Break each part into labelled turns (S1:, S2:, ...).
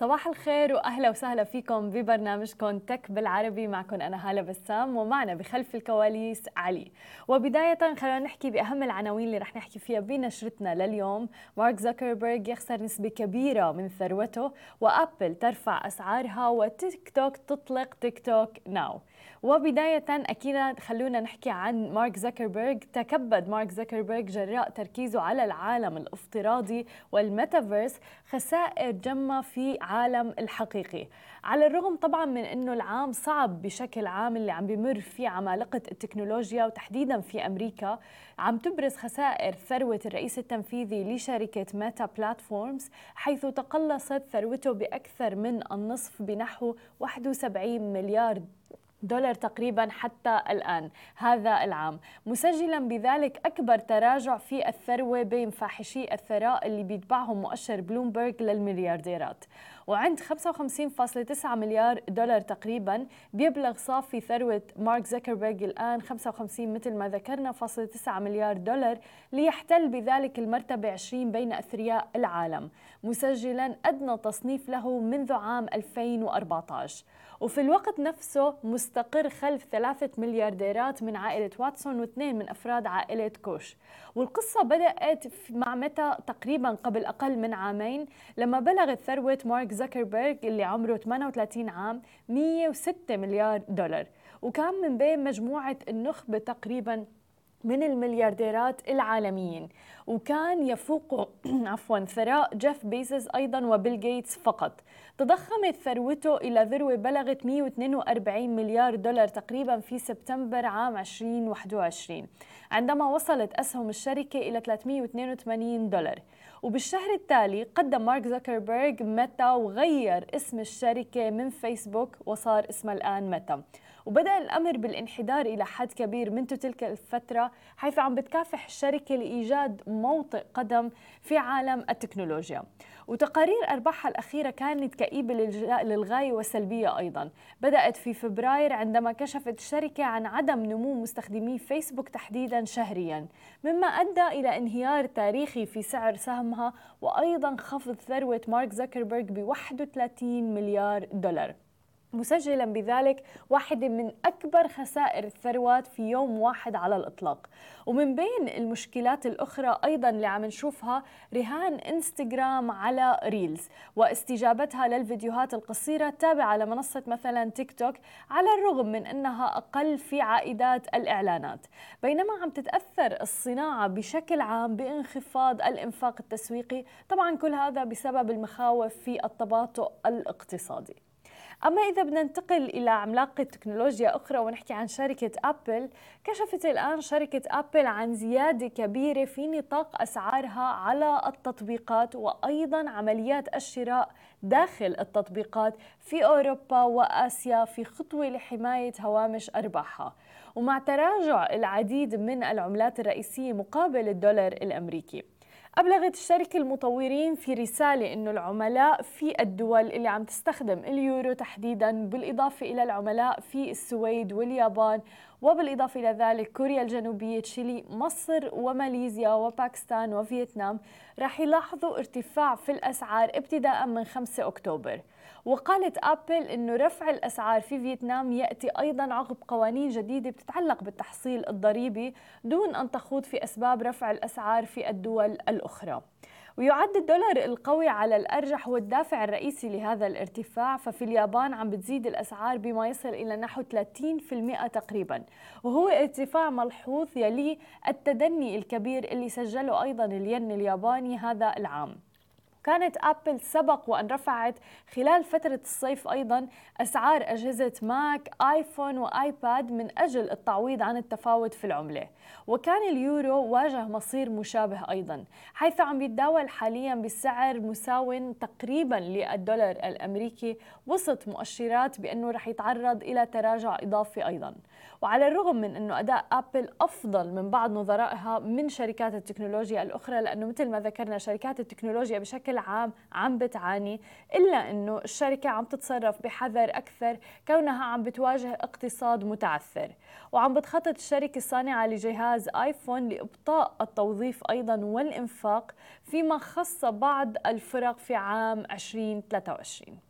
S1: صباح الخير وأهلا وسهلا فيكم ببرنامجكم تك بالعربي. معكم أنا هالة بسام ومعنا بخلف الكواليس علي. وبداية خلينا نحكي بأهم العناوين اللي رح نحكي فيها بنشرتنا لليوم. مارك زكربرج يخسر نسبة كبيرة من ثروته وأبل ترفع أسعارها وتيك توك تطلق TikTok Now. وبداية أكيد خلونا نحكي عن مارك زكربيرج تكبد مارك زكربيرج جراء تركيزه على العالم الافتراضي والميتافيرس خسائر جمة في عالم الحقيقي. على الرغم طبعا من أنه العام صعب بشكل عام اللي عم بمر فيه عمالقة التكنولوجيا وتحديدا في أمريكا عم تبرز خسائر ثروة الرئيس التنفيذي لشركة Meta Platforms حيث تقلصت ثروته بأكثر من النصف بنحو 71 مليار دولار تقريبا حتى الآن. هذا العام. مسجلا بذلك أكبر تراجع في الثروة بين فاحشي الثراء اللي بيتبعهم مؤشر بلومبرج للمليارديرات. وعند 55.9 مليار دولار تقريبا بيبلغ صافي ثروة مارك زكربرج الآن 55 مثل ما ذكرنا فاصلة 9 مليار دولار ليحتل بذلك المرتبة 20 بين أثرياء العالم. مسجلا أدنى تصنيف له منذ عام 2014 وفي الوقت نفسه مستقر خلف ثلاثة مليارديرات من عائلة والتون واثنين من أفراد عائلة كوش. والقصة بدأت مع متى؟ تقريبا قبل أقل من عامين لما بلغت ثروة مارك زكربيرج اللي عمره 38 عام 106 مليار دولار. وكان من بين مجموعة النخبة تقريبا من المليارديرات العالميين. وكان يفوق عفوا ثراء جيف بيزوس أيضا وبيل جيتس فقط. تضخمت ثروته إلى ذروة بلغت 142 مليار دولار تقريبا في سبتمبر عام 2021 عندما وصلت أسهم الشركة إلى 382 دولار. وبالشهر التالي قدم مارك زكربيرج ميتا وغير اسم الشركة من فيسبوك وصار اسمها الآن ميتا. وبدأ الأمر بالانحدار إلى حد كبير منذ تلك الفترة حيث عم بتكافح الشركة لإيجاد موطئ قدم في عالم التكنولوجيا. وتقارير أرباحها الأخيرة كانت كئيبة للغاية وسلبية أيضا. بدأت في فبراير عندما كشفت الشركة عن عدم نمو مستخدمي فيسبوك تحديدا شهريا مما أدى إلى انهيار تاريخي في سعر سهمها وأيضا خفض ثروة مارك زكربرج ب 31 مليار دولار. مسجلا بذلك واحدة من أكبر خسائر الثروات في يوم واحد على الإطلاق. ومن بين المشكلات الأخرى أيضا اللي عم نشوفها رهان إنستغرام على Reels واستجابتها للفيديوهات القصيرة التابعة لمنصة مثلا تيك توك على الرغم من أنها أقل في عائدات الإعلانات. بينما عم تتأثر الصناعة بشكل عام بانخفاض الإنفاق التسويقي طبعا كل هذا بسبب المخاوف في التباطؤ الاقتصادي. أما إذا بدنا ننتقل إلى عملاقة تكنولوجيا أخرى ونحكي عن شركة أبل كشفت الآن شركة أبل عن زيادة كبيرة في نطاق أسعارها على التطبيقات وأيضا عمليات الشراء داخل التطبيقات في أوروبا وآسيا في خطوة لحماية هوامش أرباحها. ومع تراجع العديد من العملات الرئيسية مقابل الدولار الأمريكي. أبلغت الشركة المطورين في رسالة أنه العملاء في الدول اللي عم تستخدم اليورو تحديدا بالإضافة إلى العملاء في السويد واليابان وبالإضافة إلى ذلك كوريا الجنوبية تشيلي مصر وماليزيا وباكستان وفيتنام. راح يلاحظوا ارتفاع في الأسعار ابتداء من 5 أكتوبر. وقالت أبل أنه رفع الأسعار في فيتنام يأتي أيضا عقب قوانين جديدة بتتعلق بالتحصيل الضريبي دون أن تخوض في أسباب رفع الأسعار في الدول الأخرى. ويعد الدولار القوي على الأرجح هو الدافع الرئيسي لهذا الارتفاع ففي اليابان عم بتزيد الأسعار بما يصل إلى نحو 30% تقريبا. وهو ارتفاع ملحوظ يلي التدني الكبير اللي سجله أيضا الين الياباني هذا العام. كانت ابل سبق وأن رفعت خلال فترة الصيف أيضا أسعار أجهزة ماك ايفون وايباد من أجل التعويض عن التفاوت في العملة. وكان اليورو واجه مصير مشابه أيضا حيث عم يتداول حاليا بسعر مساو تقريبا للدولار الأمريكي وسط مؤشرات بأنه رح يتعرض إلى تراجع إضافي أيضا. وعلى الرغم من إنه أداء آبل أفضل من بعض نظرائها من شركات التكنولوجيا الأخرى لأنه مثل ما ذكرنا شركات التكنولوجيا بشكل عام عم بتعاني إلا أنه الشركة عم تتصرف بحذر أكثر كونها عم بتواجه اقتصاد متعثر. وعم بتخطط الشركة الصانعة لجهاز آيفون لإبطاء التوظيف أيضا والإنفاق فيما خص بعض الفرق في عام 2023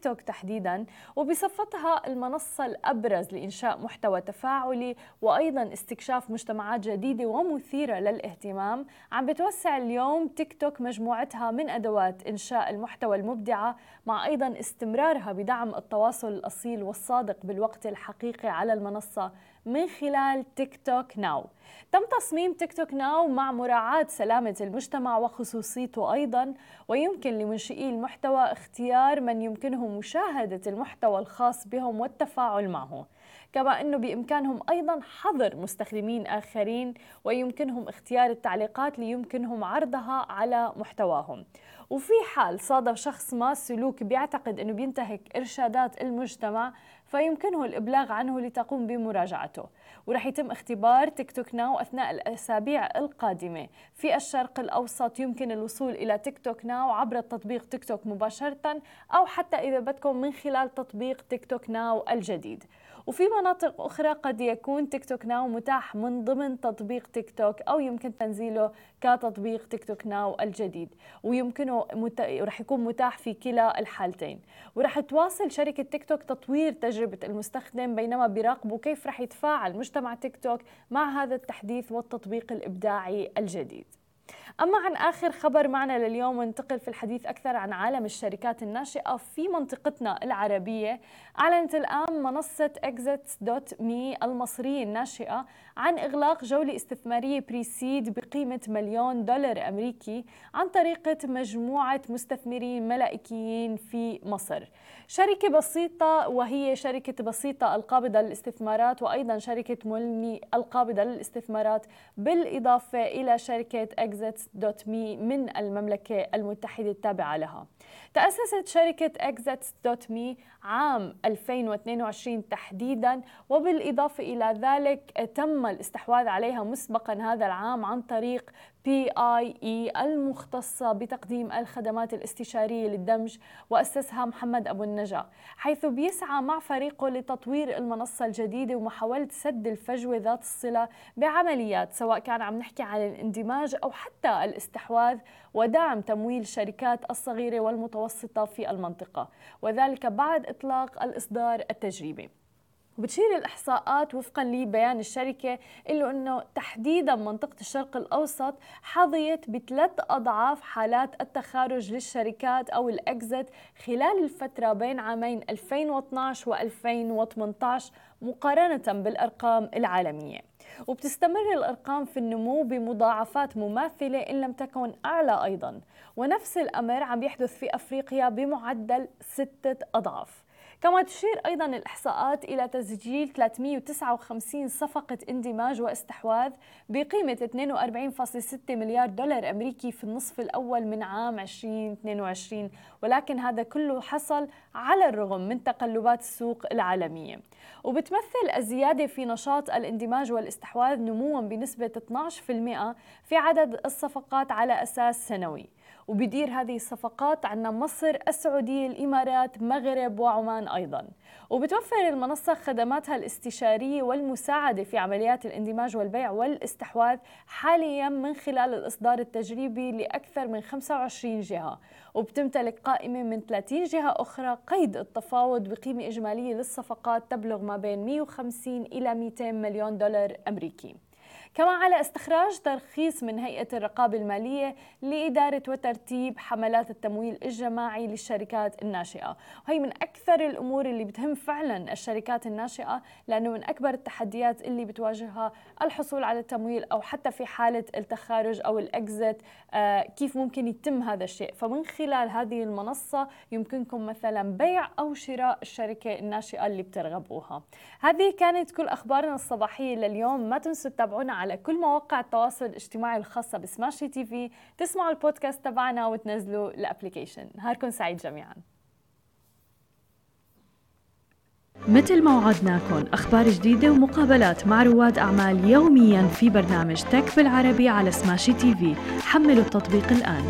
S1: توك تحديدا وبصفتها المنصة الأبرز لإنشاء محتوى تفاعلي وأيضا استكشاف مجتمعات جديدة ومثيرة للاهتمام. عم بتوسع اليوم تيك توك مجموعتها من أدوات إنشاء المحتوى المبدعة مع أيضا استمرارها بدعم التواصل الأصيل والصادق بالوقت الحقيقي على المنصة. من خلال تيك توك ناو تم تصميم تيك توك ناو مع مراعاة سلامة المجتمع وخصوصيته أيضا ويمكن لمنشئي المحتوى اختيار من يمكنه مشاهدة المحتوى الخاص بهم والتفاعل معه. كما أنه بإمكانهم أيضا حظر مستخدمين آخرين ويمكنهم اختيار التعليقات ليمكنهم عرضها على محتواهم. وفي حال صادف شخص ما سلوك بيعتقد أنه بينتهك إرشادات المجتمع فيمكنه الإبلاغ عنه لتقوم بمراجعته. ورح يتم اختبار TikTok Now أثناء الأسابيع القادمة. في الشرق الأوسط يمكن الوصول إلى TikTok Now عبر تطبيق تيك توك مباشرة أو حتى إذا بدكم من خلال تطبيق TikTok Now الجديد. وفي مناطق أخرى قد يكون TikTok Now متاح من ضمن تطبيق تيك توك أو يمكن تنزيله كتطبيق TikTok Now الجديد. ويمكنه مت... رح يكون متاح في كلا الحالتين. ورح تواصل شركة تيك توك تطوير تجربة المستخدم بينما بيراقبوا كيف رح يتفاعل مجتمع تيك توك مع هذا التحديث والتطبيق الإبداعي الجديد. أما عن آخر خبر معنا لليوم وننتقل في الحديث أكثر عن عالم الشركات الناشئة في منطقتنا العربية. أعلنت الآن منصة exits.me المصرية الناشئة عن إغلاق جولة استثمارية بريسيد بقيمة مليون دولار أمريكي عن طريقة مجموعة مستثمرين ملائكيين في مصر. شركة بسيطة وهي شركة بسيطة القابضة للاستثمارات وأيضا شركة مولني القابضة للاستثمارات بالإضافة إلى شركة exits.me من المملكة المتحدة التابعة لها. تأسست شركة exits.me عام 2022 تحديدا وبالإضافة إلى ذلك تم الاستحواذ عليها مسبقا هذا العام عن طريق بي اي اي المختصة بتقديم الخدمات الاستشارية للدمج وأسسها محمد أبو النجا حيث بيسعى مع فريقه لتطوير المنصة الجديدة ومحاولة سد الفجوة ذات الصلة بعمليات سواء كان عم نحكي عن الاندماج أو حتى الاستحواذ ودعم تمويل الشركات الصغيرة والمتوسطة في المنطقة وذلك بعد إطلاق الإصدار التجريبي. وبتشير الإحصاءات وفقا لبيان الشركة إلا أنه تحديدا منطقة الشرق الأوسط حظيت بثلاث أضعاف حالات التخارج للشركات أو الأكزت خلال الفترة بين عامين 2012 و 2018 مقارنة بالأرقام العالمية. وبتستمر الأرقام في النمو بمضاعفات مماثلة إن لم تكن أعلى أيضا. ونفس الأمر عم يحدث في أفريقيا بمعدل ستة أضعاف. كما تشير أيضا الإحصاءات إلى تسجيل 359 صفقة اندماج واستحواذ بقيمة 42.6 مليار دولار أمريكي في النصف الأول من عام 2022 ولكن هذا كله حصل على الرغم من تقلبات السوق العالمية. وبتمثل الزيادة في نشاط الاندماج والاستحواذ نموا بنسبة 12% في عدد الصفقات على أساس سنوي. وبدير هذه الصفقات عندنا مصر السعودية الإمارات مغرب وعمان أيضا. وبتوفر المنصة خدماتها الاستشارية والمساعدة في عمليات الاندماج والبيع والاستحواذ حاليا من خلال الإصدار التجريبي لأكثر من 25 جهة. وبتمتلك قائمة من 30 جهة أخرى قيد التفاوض بقيمة إجمالية للصفقات تبلغ ما بين 150 إلى 200 مليون دولار أمريكي. كما على استخراج ترخيص من هيئة الرقابة المالية لإدارة وترتيب حملات التمويل الجماعي للشركات الناشئة. وهي من أكثر الأمور اللي بتهم فعلا الشركات الناشئة لأنه من أكبر التحديات اللي بتواجهها الحصول على التمويل أو حتى في حالة التخارج أو ال exit آه كيف ممكن يتم هذا الشيء. فمن خلال هذه المنصة يمكنكم مثلا بيع أو شراء الشركة الناشئة اللي بترغبوها. هذه كانت كل أخبارنا الصباحية لليوم. ما تنسوا تتابعونا على كل مواقع التواصل الاجتماعي الخاصة ب Smashi TV تسمعوا البودكاست تبعنا وتنزلوا ال application. نهاركم سعيد جميعا.
S2: مثل ما وعدناكم أخبار جديدة ومقابلات مع رواد أعمال يوميا في برنامج تك بالعربي على سماشي تي في. حملوا التطبيق الآن.